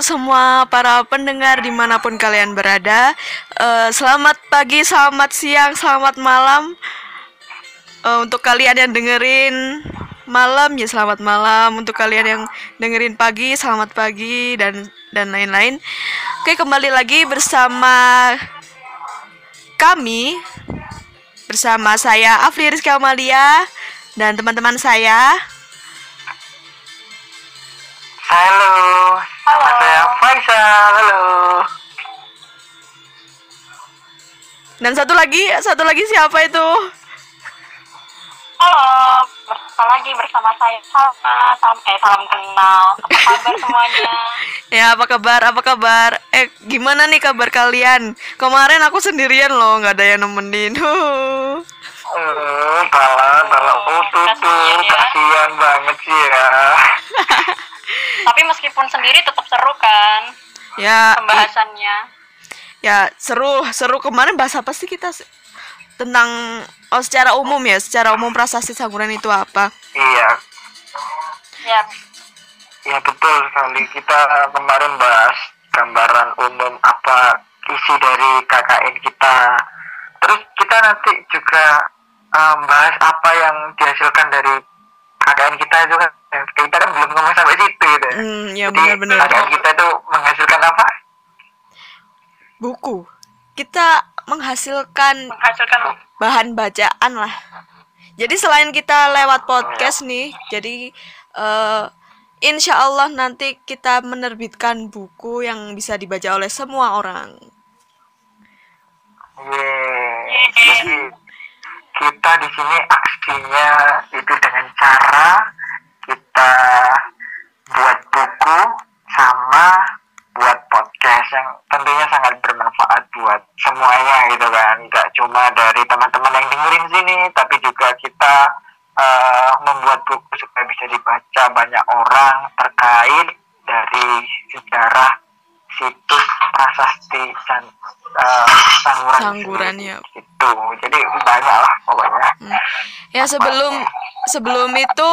Semua para pendengar di mana pun kalian berada. Eh, Selamat pagi, selamat siang, selamat malam. Eh, Untuk kalian yang dengerin malam ya selamat malam. Untuk kalian yang dengerin pagi selamat pagi dan dan lain-lain. Oke kembali lagi bersama kami Bersama saya Afli Rizky Amalia Dan teman-teman saya. Halo, nama saya Faisal. Halo. Dan satu lagi, satu lagi siapa itu? Halo, bersama lagi bersama saya Salma. Salam eh salam kenal. Apa kabar semuanya? Ya, apa kabar? Apa kabar? Eh, gimana nih kabar kalian? Kemarin aku sendirian loh, nggak ada yang nemenin. Huh. Oh, talan, talan. Oh, tuh, tuh. Kasian ya. Kasian banget sih ya. Tapi meskipun sendiri tetap seru kan Ya, pembahasannya. ya seru, seru kemarin bahas apa sih kita tentang oh secara umum ya, secara umum prasasti Saguran itu apa? Iya, Ya, ya betul sekali. Kita kemarin bahas gambaran umum apa isi dari KKN kita. Terus kita nanti juga um, bahas apa yang dihasilkan dari KKN kita itu kan. Kita kan belum ngomong sampai situ gitu. Hmm, ya Jadi, benar-benar. KKN kita itu menghasilkan apa? Buku. Kita menghasilkan menghasilkan bahan bacaan lah. Jadi selain kita lewat podcast nih, jadi eh insya Allah nanti kita menerbitkan buku yang bisa dibaca oleh semua orang. Yeay. Kita di sini aksinya itu dengan cara kita buat buku sama buat podcast yang tentunya sangat bermanfaat buat semuanya gitu kan. Nggak cuma dari teman-teman yang dengerin sini tapi juga kita eh, membuat buku supaya bisa dibaca banyak orang terkait dari sejarah situs prasasti dan eh, sangguran Sangguran, ya. itu jadi banyak lah pokoknya Hmm. Ya sebelum sebelum itu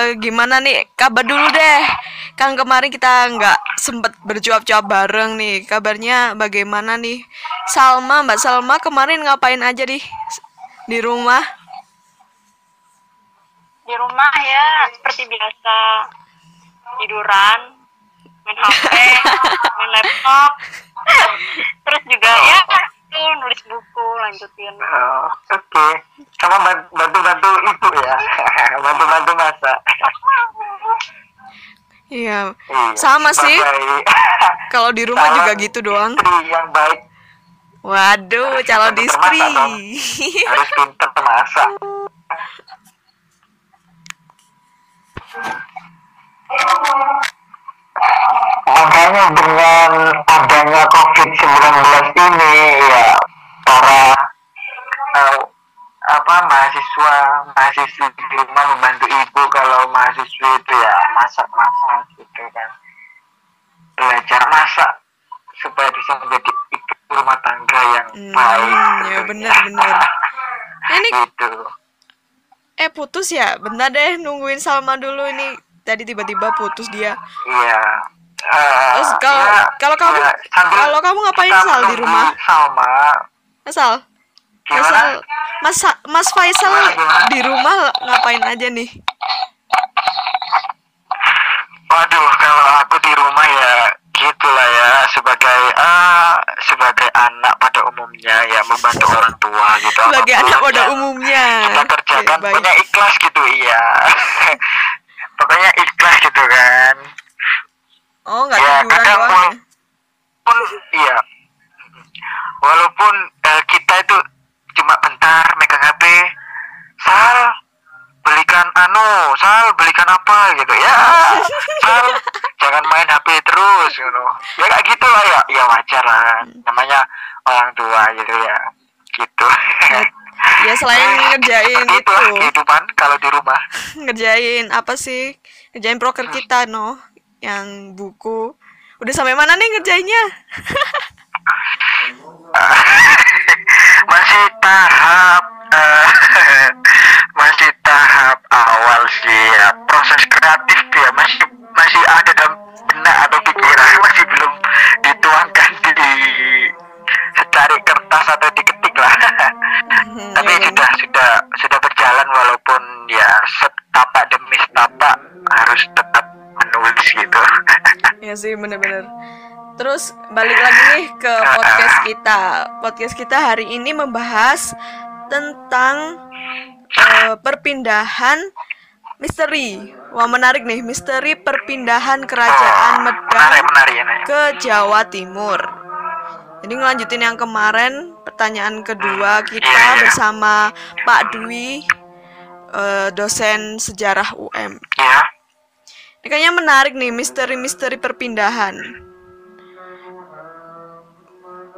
eh, gimana nih kabar dulu deh. Kan kemarin kita nggak sempet bercuap-cuap bareng nih. Kabarnya bagaimana nih? Salma, Mbak Salma kemarin ngapain aja di di rumah? di rumah ya seperti biasa tiduran, main HP, main laptop. Terus juga ya itu nulis buku lanjutin. Oh, oke sama ban- bantu-bantu ibu ya bantu-bantu masak Iya. Iya, Sama sih. Kalau di rumah juga gitu doang. yang baik Waduh, Harus calon pinter istri. masak harus pinter masak makanya dengan adanya COVID-19 ini ya para eh, apa mahasiswa mahasiswi di rumah membantu ibu kalau mahasiswi itu ya masak-masak gitu kan belajar masak supaya bisa menjadi ibu rumah tangga yang Hmm, baik ya benar-benar. Ini gitu eh putus ya? Bentar deh nungguin Salma dulu ini. Tadi tiba-tiba putus dia. iya Eh, Terus kalau ya, kalau kamu ya, kalau kamu ngapain Sal di rumah? Salma Asal gimana Asal Mas Mas Faisal Gimana, gimana? di rumah ngapain aja nih? Waduh, kalau aku di rumah ya gitulah ya sebagai ah sebagai anak pada umumnya ya membantu orang tua gitu. Sebagai anak pada umumnya. Kita kerjakan baik. pokoknya ikhlas gitu iya. pokoknya ikhlas gitu kan. Oh, nggak Ya, kadang doang. ya? Pun iya. Walaupun eh, kita itu cuma bentar megang HP, Sal belikan anu, Sal belikan apa gitu ya. Sal jangan main HP terus gitu. Ya kayak gitu lah ya, ya wajar lah. Namanya orang tua gitu ya. Gitu ya selain nah, ngerjain itu. kehidupan kalau di rumah. Ngerjain apa sih? Ngerjain proker hmm. kita no. Yang buku. Udah sampai mana nih ngerjainnya? Masih tahap uh, masih tahap awal sih ya. Proses kreatif dia masih masih ada dalam benak atau pikiran masih belum dituangkan di secari kertas atau diketik lah. Hmm, tapi ya sudah sudah sudah berjalan walaupun ya setapak demi setapak harus tetap menulis gitu Ya sih bener-bener. Terus balik lagi nih ke podcast kita. Podcast kita hari ini membahas tentang eh, perpindahan misteri. Wah menarik nih, misteri perpindahan kerajaan Oh, ini ke Jawa Timur. Jadi ngelanjutin yang kemarin, pertanyaan kedua kita bersama Pak Dwi, eh, dosen sejarah UM. ya Ini kayaknya menarik nih, misteri-misteri perpindahan.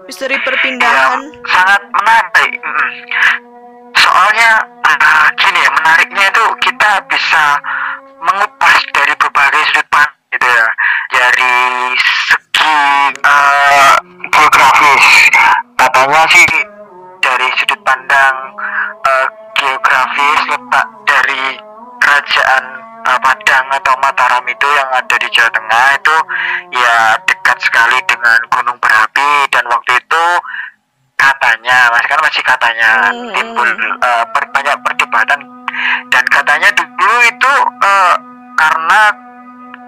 Misteri ya perpindahan. sangat menarik soalnya eh, gini ya menariknya itu kita bisa mengupas dari berbagai sudut pandang gitu ya dari segi geografis katanya sih dari sudut pandang eh, geografis letak dari kerajaan eh, Padang atau Mataram itu yang ada di Jawa Tengah itu ya dekat sekali dengan Gunung Berapi. Dan waktu itu katanya mas kan masih katanya Hmm, timbul eh, per- banyak perdebatan. Dan katanya dulu itu eh, karena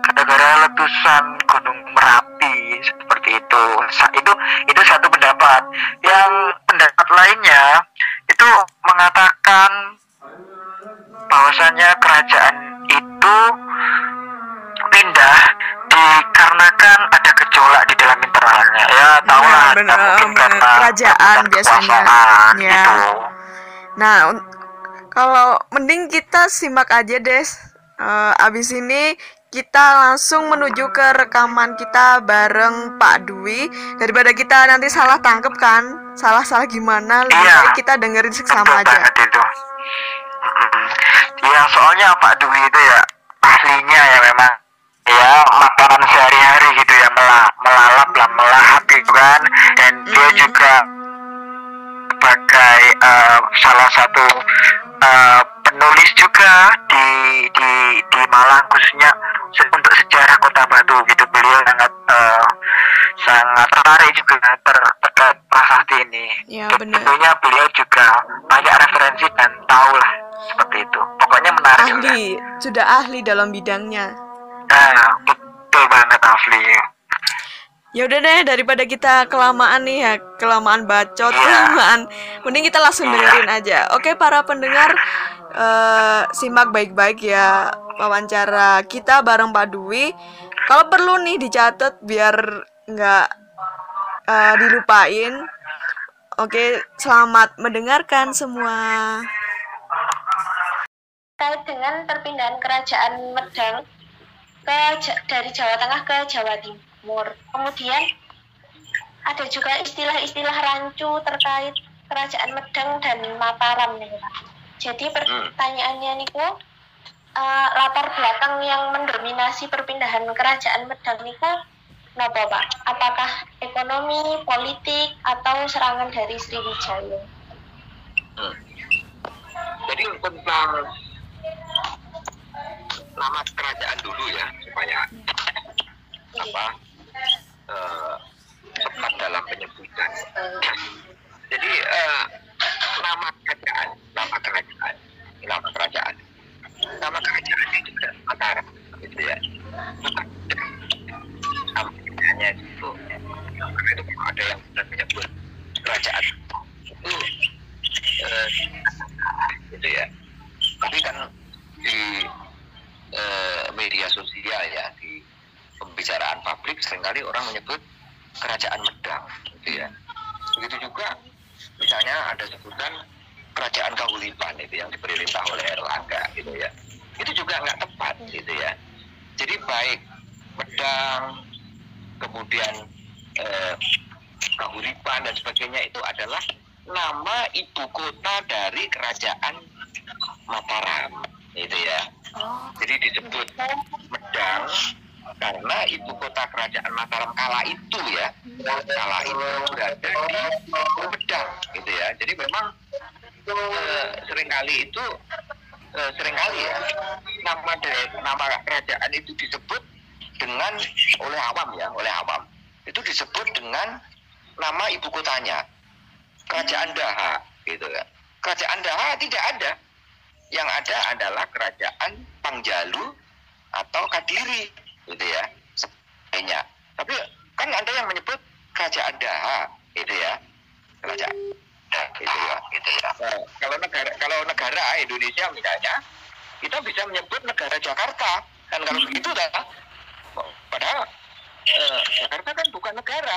gara-gara letusan Gunung Merapi seperti itu. Sa- itu itu satu pendapat yang pendapat lainnya itu mengatakan bahwasannya kerajaan itu pindah dikarenakan ada gejolak di dalam internalnya ya tahu lah Benar, benar, mungkin benar. karena Kerajaan biasanya. Ya. gitu. Nah, kalau mending kita simak aja des. Eh, abis ini kita langsung menuju ke rekaman kita bareng Pak Dwi. Daripada kita nanti salah tangkep kan? Salah-salah gimana? Lebih Iya. baik kita dengerin seksama aja. itu. Ya soalnya Pak Dwi itu ya ahlinya ya memang ya makanan sehari-hari gitu ya melah melalap lah melahap gitu kan. Dan dia Mm. juga sebagai eh, salah satu eh, penulis juga di di di Malang khususnya untuk sejarah Kota Batu gitu. Beliau sangat eh, sangat tertarik juga ter terkait prasasti ini. Ya, Dan benar. tentunya beliau juga banyak referensi dan tahu lah seperti itu. Pokoknya menarik juga. ahli sudah ahli dalam bidangnya. Nah betul banget Afli ya udah deh daripada kita kelamaan nih ya kelamaan bacot Iya. kelamaan mending kita langsung dengerin aja. Oke para pendengar eh, simak baik-baik ya wawancara kita bareng Pak Dwi kalau perlu nih dicatat biar nggak eh, dilupain oke selamat mendengarkan semua terkait dengan perpindahan kerajaan Medang ke dari Jawa Tengah ke Jawa Timur. Kemudian ada juga istilah-istilah rancu terkait kerajaan Medang dan Mataram nih. Jadi pertanyaannya niku eh, latar belakang yang mendominasi perpindahan kerajaan Medang niku napa Pak? Apakah ekonomi, politik, atau serangan dari Sriwijaya? Jadi tentang nama kerajaan dulu ya supaya apa eh, tepat dalam penyebutan. Jadi eh, nama kerajaan, nama kerajaan, nama kerajaan, nama kerajaan itu Mataram, gitu ya. Hanya itu. Karena itu ada yang sudah menyebut kerajaan itu eh, gitu ya. Tapi kan di eh, media sosial ya di pembicaraan publik sering kali orang menyebut kerajaan Medang gitu ya. Begitu juga misalnya ada sebutan kerajaan Kahulipan itu yang diperintah oleh Erlangga gitu ya. Itu juga nggak tepat gitu ya. Jadi baik Medang kemudian eh, Kahuripan dan sebagainya itu adalah nama ibu kota dari kerajaan Mataram itu ya. Jadi disebut Medang karena ibu kota kerajaan Mataram kala itu ya kala itu berada di Medang gitu ya. Jadi memang eh, sering kali itu eh, sering kali ya nama dari nama kerajaan itu disebut dengan oleh awam ya oleh awam itu disebut dengan nama ibu kotanya kerajaan Daha gitu kan. Kerajaan Daha tidak ada. Yang ada adalah kerajaan Pangjalu atau Kadiri gitu ya. Sebagainya. Tapi kan ada yang menyebut kerajaan Daha gitu ya. Kerajaan Daha, gitu ya. Gitu ya. Nah, kalau negara kalau negara Indonesia misalnya kita bisa menyebut negara Jakarta kan kalau begitu dah padahal eh, Jakarta kan bukan negara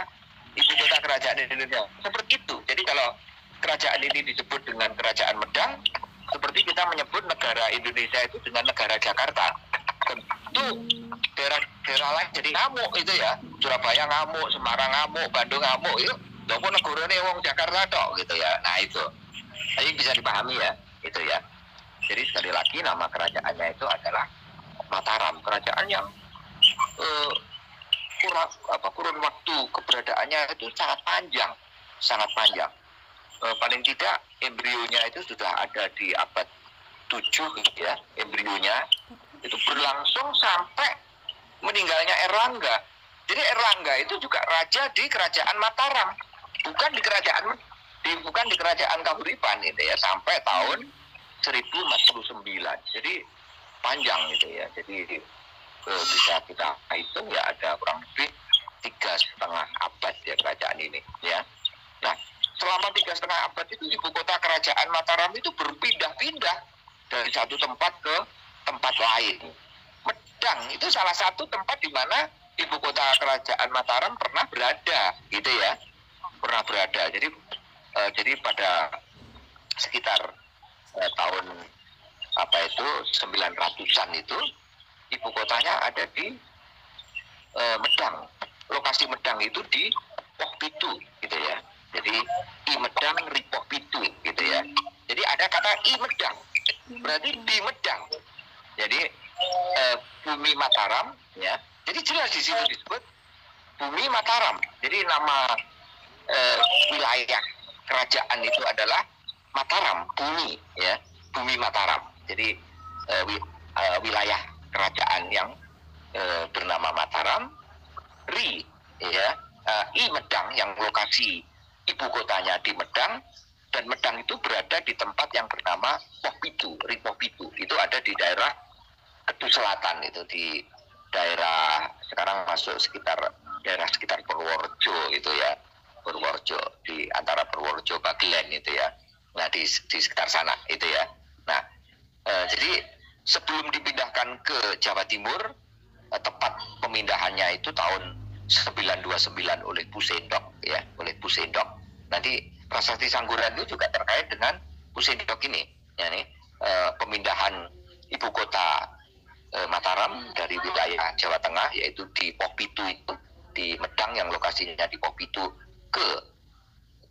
ibu kota kerajaan Indonesia seperti itu jadi kalau kerajaan ini disebut dengan kerajaan Medang seperti kita menyebut negara Indonesia itu dengan negara Jakarta tentu daerah daerah lain jadi ngamuk itu ya. Surabaya ngamuk Semarang ngamuk Bandung ngamuk itu Doko negara ini wong Jakarta tok gitu ya. Nah itu. Ini bisa dipahami ya itu ya. Jadi sekali lagi nama kerajaannya itu adalah Mataram. Kerajaan yang eh, kurang apa kurun waktu keberadaannya itu sangat panjang sangat panjang. Eh, paling tidak embrionya itu sudah ada di abad 7 ya embrionya itu berlangsung sampai meninggalnya Erlangga. Jadi Erlangga itu juga raja di kerajaan Mataram. Bukan di kerajaan di, bukan di kerajaan Kahuripan itu ya sampai tahun 1049 jadi panjang gitu ya. Jadi eh, bisa kita hitung ya ada kurang lebih tiga setengah abad ya kerajaan ini ya. Nah selama tiga setengah abad itu ibu kota kerajaan Mataram itu berpindah-pindah dari satu tempat ke tempat lain Medang itu salah satu tempat di mana ibu kota kerajaan Mataram pernah berada gitu ya pernah berada jadi eh, jadi pada sekitar eh, tahun apa itu 900-an itu ibu kotanya ada di eh, Medang. Lokasi Medang itu di Pokpitu gitu ya. Jadi I Medang Ripok Pitu gitu ya. Jadi ada kata I Medang. Berarti di Medang. Jadi eh, bumi Mataram ya. Jadi jelas di situ disebut bumi Mataram. Jadi nama eh, wilayah kerajaan itu adalah Mataram, bumi ya, bumi Mataram. Jadi eh, wi- eh, wilayah kerajaan yang eh, bernama Mataram, Ri ya, eh, I Medang yang lokasi ibu kotanya di Medang dan Medang itu berada di tempat yang bernama Popitu, Ri Popitu. Itu ada di daerah Kedu Selatan itu di daerah sekarang masuk sekitar daerah sekitar Purworejo itu ya. Purworejo di antara Purworejo Bagelen itu ya. Nah di, di sekitar sana itu ya. Nah eh, jadi sebelum dipindahkan ke Jawa Timur eh, tepat pemindahannya itu tahun 929 oleh Pusendok ya oleh Pusendok nanti prasasti Sangguran itu juga terkait dengan Pusendok ini ya nih eh, pemindahan ibu kota eh, Mataram dari wilayah Jawa Tengah yaitu di Popitu itu di Medang yang lokasinya di Popitu ke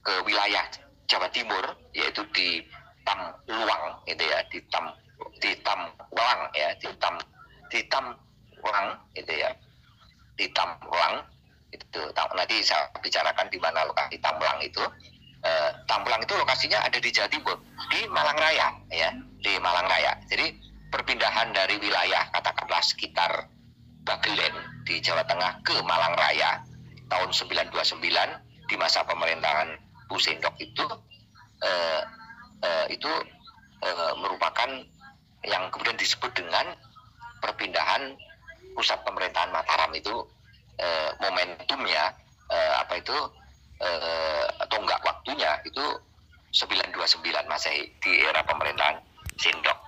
ke wilayah Jawa Timur yaitu di Tamluang itu ya di Tam di Tamwang ya di Tam di Tamwang itu ya di Tamwang itu. Tam- nanti saya bicarakan di mana lokasi Tamwang itu. Eh, Tamwang itu lokasinya ada di Jawa Timur di Malang Raya ya di Malang Raya. Jadi perpindahan dari wilayah katakanlah sekitar Bagelen di Jawa Tengah ke Malang Raya tahun 929 di masa pemerintahan Bu Sendok itu eh, eh, itu eh, merupakan yang kemudian disebut dengan perpindahan pusat pemerintahan Mataram itu eh, momentumnya eh, apa itu eh, tonggak waktunya itu 929 Masehi di era pemerintahan Sindok.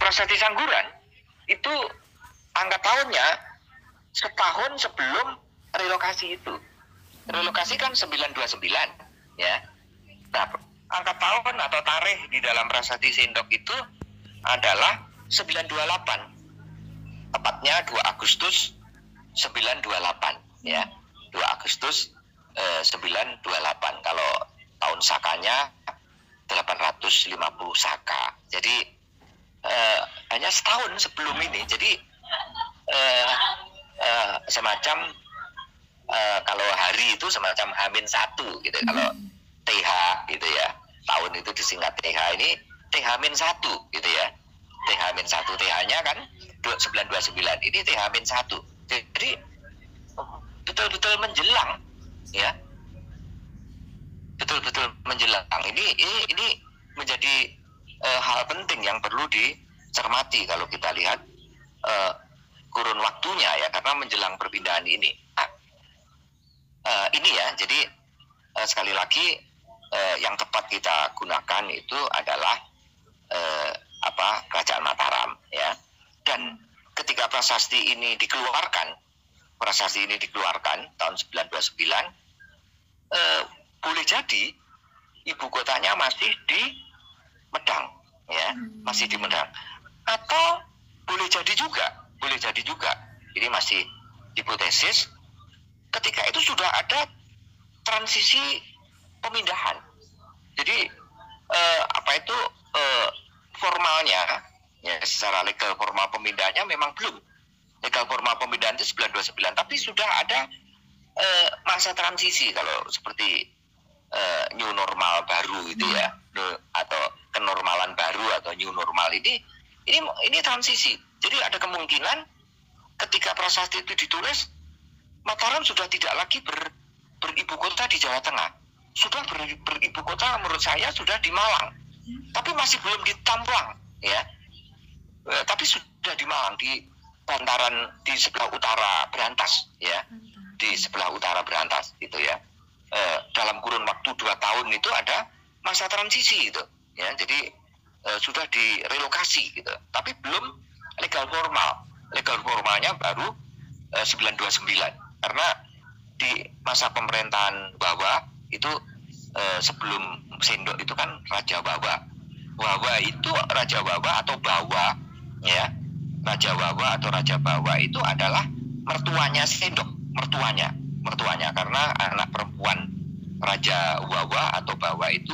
Prasasti Sangguran itu angka tahunnya setahun sebelum relokasi itu. Relokasi kan 929 ya. Nah, angka tahun atau tarikh di dalam Prasasti Sindok itu adalah 928. Tepatnya 2 Agustus 928 ya. 2 Agustus eh, 928 kalau tahun sakanya 850 saka. Jadi eh, hanya setahun sebelum ini. Jadi eh, eh, semacam eh, kalau hari itu semacam Hamin satu gitu. Kalau TH gitu ya. Tahun itu disingkat TH ini TH min satu gitu ya. TH min satu TH-nya kan 929 ini TH min satu. Jadi betul-betul menjelang ya betul-betul menjelang. Ini ini ini menjadi eh, hal penting yang perlu dicermati kalau kita lihat eh, kurun waktunya ya karena menjelang perpindahan ini. Nah, eh, ini ya, jadi eh, sekali lagi eh, yang tepat kita gunakan itu adalah eh, apa kerajaan Mataram ya. Dan ketika prasasti ini dikeluarkan, prasasti ini dikeluarkan tahun 929, eh, boleh jadi ibu kotanya masih di Medang ya, masih di Medang. Atau boleh jadi juga, boleh jadi juga. Ini masih hipotesis ketika itu sudah ada transisi pemindahan. Jadi eh, apa itu eh, formalnya ya secara legal formal pemindahannya memang belum legal formal pemindahan itu 929 tapi sudah ada eh, masa transisi kalau seperti eh, new normal baru itu ya No- atau kenormalan baru atau new normal ini ini ini transisi. Jadi ada kemungkinan ketika prasasti itu ditulis Mataram sudah tidak lagi ber, beribu kota di Jawa Tengah. Sudah ber, beribu kota menurut saya sudah di Malang. Tapi masih belum di Tamplang ya. Eh, tapi sudah di Malang di bantaran di sebelah utara Berantas ya. Di sebelah utara Berantas itu ya. Eh, dalam kurun waktu dua tahun itu ada masa transisi itu ya. Jadi eh, sudah direlokasi gitu. Tapi belum legal formal. Legal formalnya baru eh, 929 karena di masa pemerintahan Wawa itu eh, sebelum Sendok itu kan Raja Wawa Wawa itu Raja Wawa atau Bawa ya. Raja Wawa atau Raja Bawa itu adalah mertuanya Sendok. Mertuanya. Mertuanya. Karena anak perempuan Raja Wawa atau Bawa itu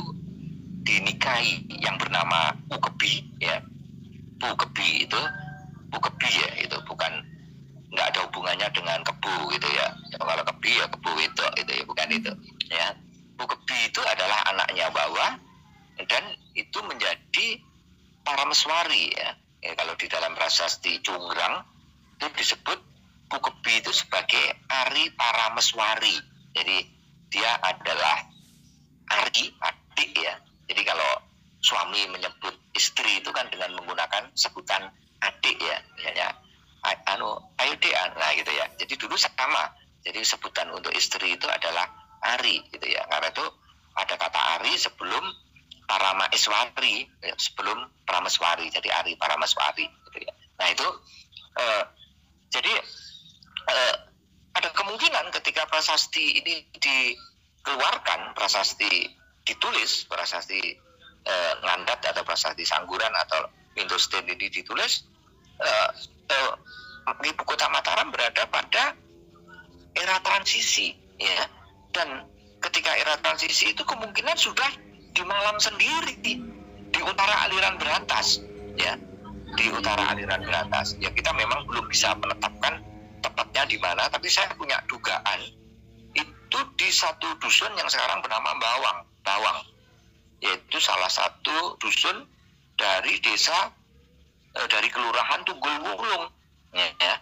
dinikahi yang bernama Ukebi ya. Ukebi itu Ukebi ya itu bukan nggak ada hubungannya dengan kebu gitu ya. Kalau kebi ya kebu itu itu ya bukan itu ya. Ukebi itu adalah anaknya Bawa dan itu menjadi parameswari ya. ya kalau di dalam prasasti Cunggrang itu disebut Bukebi itu sebagai Ari Parameswari jadi dia adalah Ari adik ya jadi kalau suami menyebut istri itu kan dengan menggunakan sebutan adik ya misalnya "A- anu ayo dek nah gitu ya. Jadi dulu sama. Jadi sebutan untuk istri itu adalah Ari gitu ya. Karena itu ada kata Ari sebelum Parama Iswari ya, sebelum Parameswari jadi Ari Parameswari gitu ya. Nah itu eh, jadi eh, ada kemungkinan ketika prasasti ini dikeluarkan prasasti ditulis prasasti eh, Ngandat atau prasasti Sangguran atau Mindosten ini ditulis eh, eh, ibu kota Mataram berada pada era transisi ya. Dan ketika era transisi itu kemungkinan sudah di Malang sendiri di, di utara aliran berantas ya. Di utara aliran berantas. Ya kita memang belum bisa menetapkan tepatnya di mana tapi saya punya dugaan itu di satu dusun yang sekarang bernama Bawang Bawang yaitu salah satu dusun dari desa eh, dari kelurahan Tunggul Wulung ya, ya.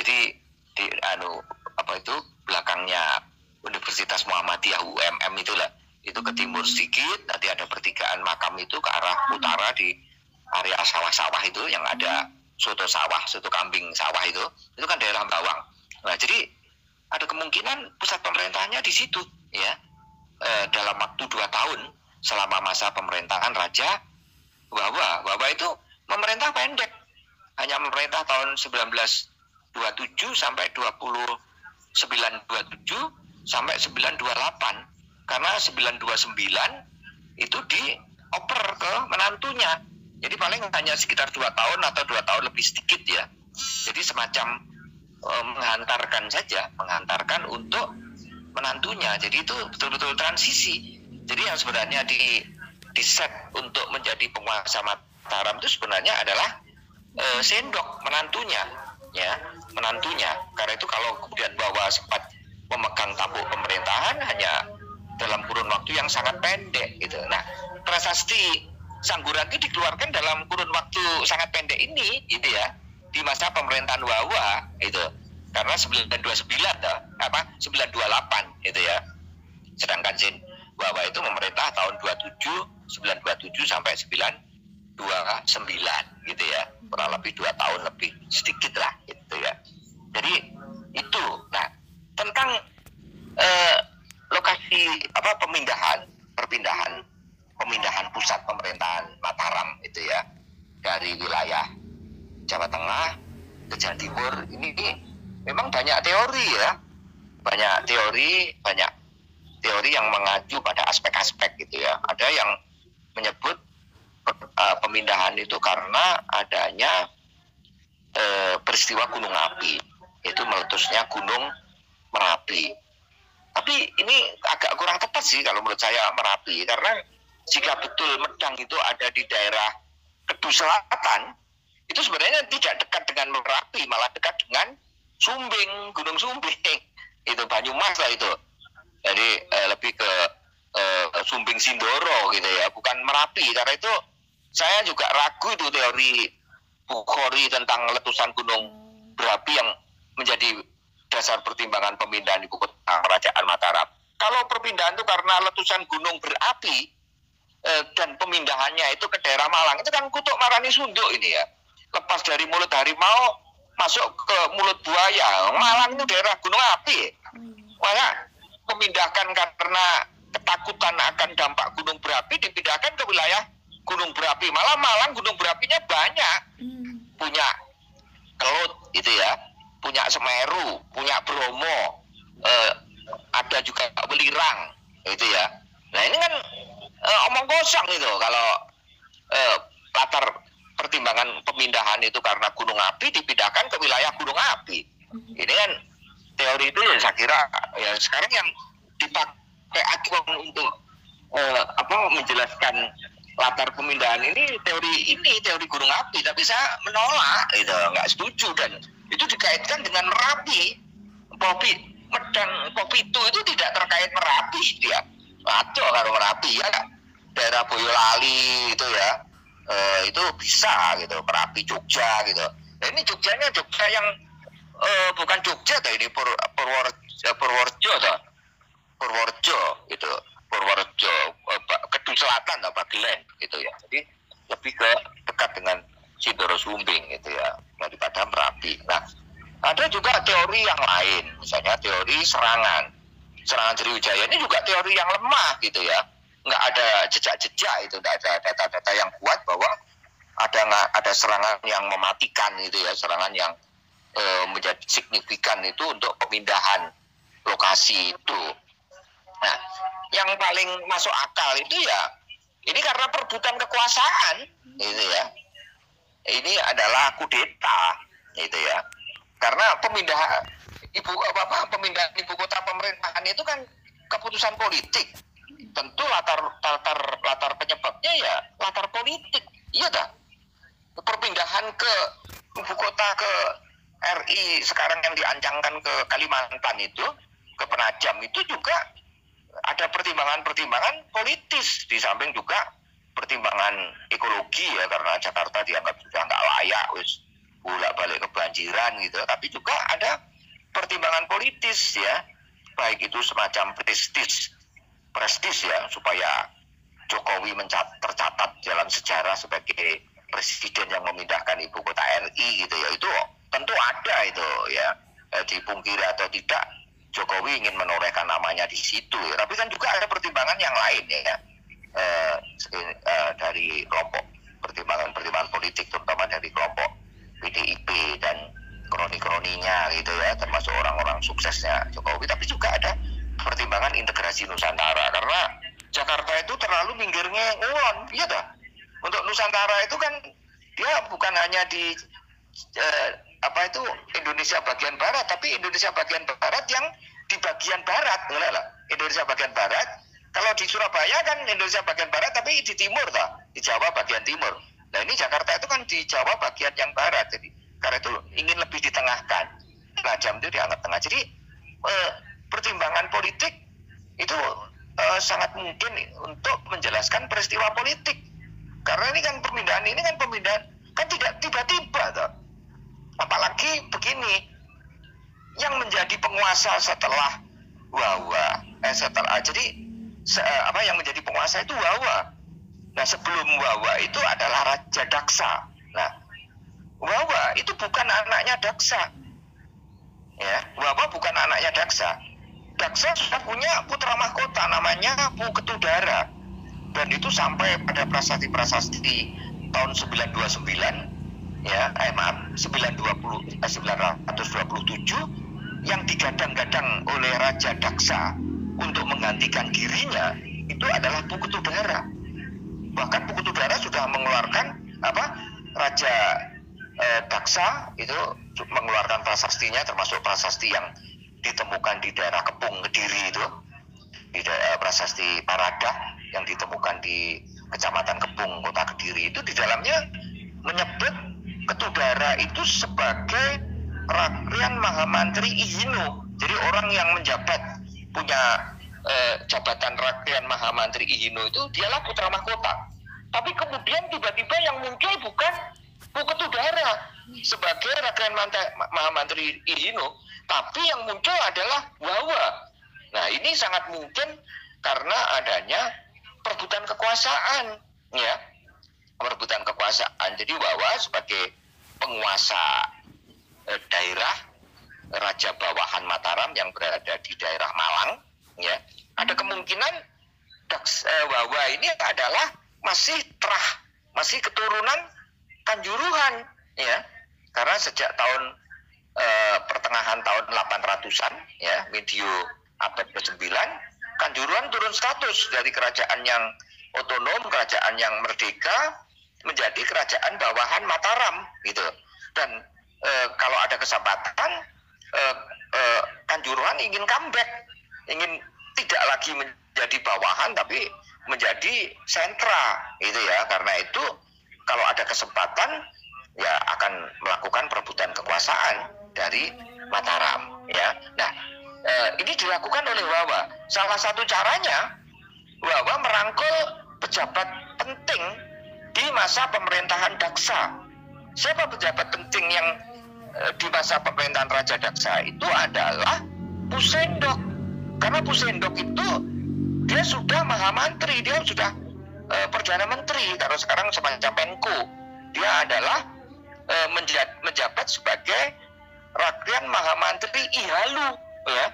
jadi di anu apa itu belakangnya Universitas Muhammadiyah UMM itulah. Itu ke timur sedikit nanti ada pertigaan makam itu ke arah utara di area sawah-sawah itu yang ada soto sawah soto kambing sawah itu. Itu kan daerah Bawang. Nah jadi ada kemungkinan pusat pemerintahannya di situ ya Eh, dalam waktu dua tahun selama masa pemerintahan Raja Wawa. Wawa itu memerintah pendek. Hanya memerintah tahun 1927 sampai 2927 sampai 928 karena 929 itu dioper ke menantunya. Jadi paling hanya sekitar dua tahun atau dua tahun lebih sedikit ya. Jadi semacam eh, menghantarkan saja menghantarkan untuk menantunya jadi itu betul-betul transisi. Jadi yang sebenarnya di di set untuk menjadi penguasa Mataram itu sebenarnya adalah eh, sendok menantunya ya menantunya. Karena itu kalau kemudian bahwa sempat memegang tampuk pemerintahan hanya dalam kurun waktu yang sangat pendek gitu. Nah prasasti Sanggurangi dikeluarkan dalam kurun waktu sangat pendek ini gitu ya di masa pemerintahan Wawa itu karena 929 toh, apa 928 itu ya. Sedangkan Sen bahwa itu memerintah tahun 27 927 sampai 929 gitu ya. Kurang lebih dua tahun lebih sedikit lah gitu ya. Jadi itu. Nah tentang eh, lokasi apa pemindahan perpindahan pemindahan pusat pemerintahan Mataram itu ya dari wilayah Jawa Tengah ke Jawa Timur ini, ini memang banyak teori ya. Banyak teori banyak teori yang mengacu pada aspek-aspek gitu ya. Ada yang menyebut uh, pemindahan itu karena adanya uh, peristiwa gunung api. Itu meletusnya gunung Merapi. Tapi ini agak kurang tepat sih kalau menurut saya Merapi. Karena jika betul Medang itu ada di daerah Kedu Selatan itu sebenarnya tidak dekat dengan Merapi malah dekat dengan Sumbing Gunung Sumbing itu Banyumas lah itu jadi eh, lebih ke eh, Sumbing Sindoro gitu ya bukan Merapi karena itu saya juga ragu itu teori Bukhari tentang letusan gunung berapi yang menjadi dasar pertimbangan pemindahan ibu kota kerajaan Mataram. Kalau perpindahan itu karena letusan gunung berapi eh, dan pemindahannya itu ke daerah Malang itu kan kutuk marani sunduk ini ya. Lepas dari mulut harimau masuk ke mulut buaya. Malang itu daerah gunung api. Maka memindahkan karena ketakutan akan dampak gunung berapi dipindahkan ke wilayah gunung berapi. Malah Malang gunung berapinya banyak. Punya Kelut itu ya, punya Semeru, punya Bromo, eh, ada juga Welirang itu ya. Nah ini kan eh, omong kosong itu kalau eh, latar pertimbangan pemindahan itu karena gunung api dipindahkan ke wilayah gunung api. Ini kan teori itu ya saya kira ya sekarang yang dipakai acuan untuk eh, apa menjelaskan latar pemindahan ini teori ini teori gunung api. Tapi saya menolak itu nggak setuju. Dan itu dikaitkan dengan merapi. Kopi medang kopi itu itu tidak terkait merapi dia ngaco kalau merapi ya daerah Boyolali itu ya eh, itu bisa gitu merapi Jogja gitu. Nah, ini Jogjanya Jogja yang eh, bukan Jogja tuh ini Pur, Purworejo Purworejo tuh Purworejo itu Purworejo eh, Ba- Kedung Selatan atau Bagelen gitu ya. Jadi lebih ke dekat dengan Sindoro Sumbing gitu ya daripada Merapi nah ada juga teori yang lain misalnya teori serangan. Serangan Sriwijaya ini juga teori yang lemah gitu ya nggak ada jejak-jejak itu nggak ada data-data yang kuat bahwa ada nggak ada serangan yang mematikan gitu ya serangan yang eh, menjadi signifikan itu untuk pemindahan lokasi itu Nah, yang paling masuk akal itu ya ini karena perebutan kekuasaan, gitu ya. Ini adalah kudeta, gitu ya. Karena pemindahan ibu apa, apa pemindahan ibu kota pemerintahan itu kan keputusan politik. Tentu latar latar latar penyebabnya ya latar politik, iya dah. Perpindahan ke ibu kota ke RI sekarang yang diancangkan ke Kalimantan itu ke Penajam itu juga ada pertimbangan-pertimbangan politis. Di samping juga pertimbangan ekologi ya karena Jakarta dianggap sudah nggak layak wis bolak balik kebanjiran gitu. Tapi juga ada pertimbangan politis ya baik itu semacam prestis prestis ya supaya Jokowi mencat, tercatat dalam sejarah sebagai presiden yang memindahkan ibu kota RI gitu ya itu tentu ada itu ya Eh, dipungkiri atau tidak Jokowi ingin menorehkan namanya di situ ya. Tapi kan juga ada pertimbangan yang lain ya. Eh, eh, dari kelompok pertimbangan-pertimbangan politik terutama dari kelompok PDIP dan kroni-kroninya gitu ya termasuk orang-orang suksesnya Jokowi tapi juga ada pertimbangan integrasi Nusantara. Karena Jakarta itu terlalu minggirnya ngulon iya dah. Untuk Nusantara itu kan dia bukan hanya di eh, apa itu Indonesia bagian barat tapi Indonesia bagian barat yang di bagian barat enggak lah. Indonesia bagian barat. Kalau di Surabaya kan Indonesia bagian barat tapi di timur toh di Jawa bagian timur. Nah ini Jakarta itu kan di Jawa bagian yang barat jadi karena itu ingin lebih ditengahkan. Penajam itu dianggap tengah. Jadi eh, pertimbangan politik itu eh, sangat mungkin untuk menjelaskan peristiwa politik karena ini kan pemindahan ini kan pemindahan kan tidak tiba-tiba apalagi begini yang menjadi penguasa setelah Wawa eh setelah jadi se- apa yang menjadi penguasa itu Wawa. Nah sebelum Wawa itu adalah Raja Daksa. Nah Wawa itu bukan anaknya Daksa. Ya, Wawa bukan anaknya Daksa. Daksa sudah punya putra mahkota namanya Pu Ketudara. Dan itu sampai pada prasasti-prasasti tahun 929 ya, eh maaf 920 eh, 927 yang digadang-gadang oleh Raja Daksa untuk menggantikan dirinya itu adalah Pu Ketudara. Bahkan Pu Ketudara sudah mengeluarkan apa Raja eh, Daksa itu mengeluarkan prasastinya termasuk prasasti yang ditemukan di daerah Kepung Kediri itu. Di daerah prasasti Paradah yang ditemukan di Kecamatan Kepung Kota Kediri. Itu di dalamnya menyebut Ketudara itu sebagai Rakrian Mahamantri Ihino jadi orang yang menjabat punya eh, jabatan Rakrian Mahamantri Ihino itu dialah putra mahkota. Tapi kemudian tiba-tiba yang muncul bukan Bu Ketudara sebagai Manta- Mahamantri Ihino tapi yang muncul adalah Wawa nah ini sangat mungkin karena adanya perebutan kekuasaan ya. Perebutan kekuasaan. Jadi Wawa sebagai penguasa eh, daerah Raja Bawahan Mataram yang berada di daerah Malang ya. Ada kemungkinan Daks, eh, Wawa ini adalah masih terah masih keturunan Kanjuruhan ya. Karena sejak tahun eh, pertengahan tahun 800-an ya medio abad ke-9 Kanjuruhan turun status dari kerajaan yang otonom kerajaan yang merdeka menjadi kerajaan bawahan Mataram gitu. Dan eh, kalau ada kesempatan eh, eh, Kanjuruhan ingin comeback ingin tidak lagi menjadi bawahan tapi menjadi sentra gitu ya. Karena itu kalau ada kesempatan ya akan melakukan perebutan kekuasaan dari Mataram ya. Nah eh, ini dilakukan oleh Wawa. Salah satu caranya Wawa merangkul pejabat penting di masa pemerintahan Daksa. Siapa pejabat penting yang eh, di masa pemerintahan Raja Daksa? Itu adalah Pusendok. Karena Pusendok itu dia sudah Mahamantri dia sudah eh, perdana menteri. Kalau sekarang semacam Menko. Dia adalah eh, menja- menjabat sebagai Rakrian Mahamantri Ihalu ya.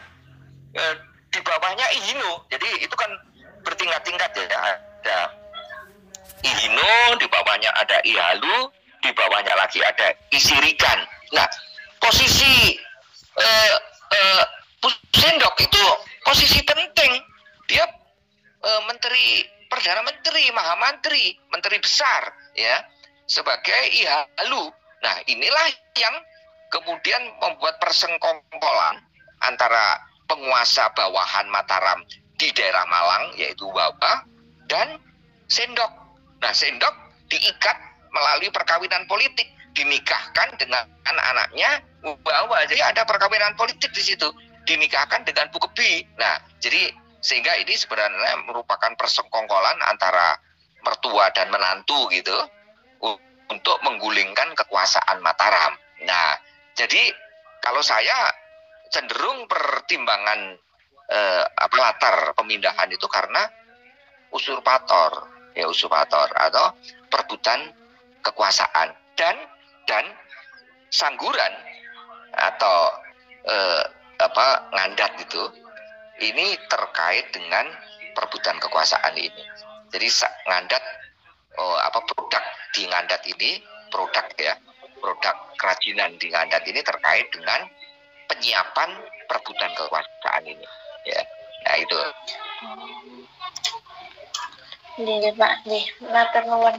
Eh, di bawahnya Ihino. Jadi itu kan bertingkat-tingkat ya ada Ihino di bawahnya ada Ihalu di bawahnya lagi ada Isirikan nah posisi eh, eh, Pusendok itu posisi penting. Dia eh, menteri perdana menteri mahamantri menteri besar ya sebagai Ihalu nah inilah yang kemudian membuat persengkongkolan antara penguasa bawahan Mataram di daerah Malang yaitu Wawa dan Sendok. Nah Sendok diikat melalui perkawinan politik. Dinikahkan dengan anaknya Wawa jadi ada perkawinan politik di situ. Dinikahkan dengan Bukebi nah jadi sehingga ini sebenarnya merupakan persengkongkolan antara mertua dan menantu gitu untuk menggulingkan kekuasaan Mataram. Nah, jadi kalau saya cenderung pertimbangan eh, apa latar pemindahan itu karena usurpator, ya usurpator atau perebutan kekuasaan dan dan sangguran atau eh, apa ngandat itu ini terkait dengan perebutan kekuasaan ini. Jadi ngandat oh, apa produk di ngandat ini produk ya produk kerajinan di ngandat ini terkait dengan penyiapan perebutan kekuasaan ini ya nah itu Nggih, Pak. Nggih, matur nuwun.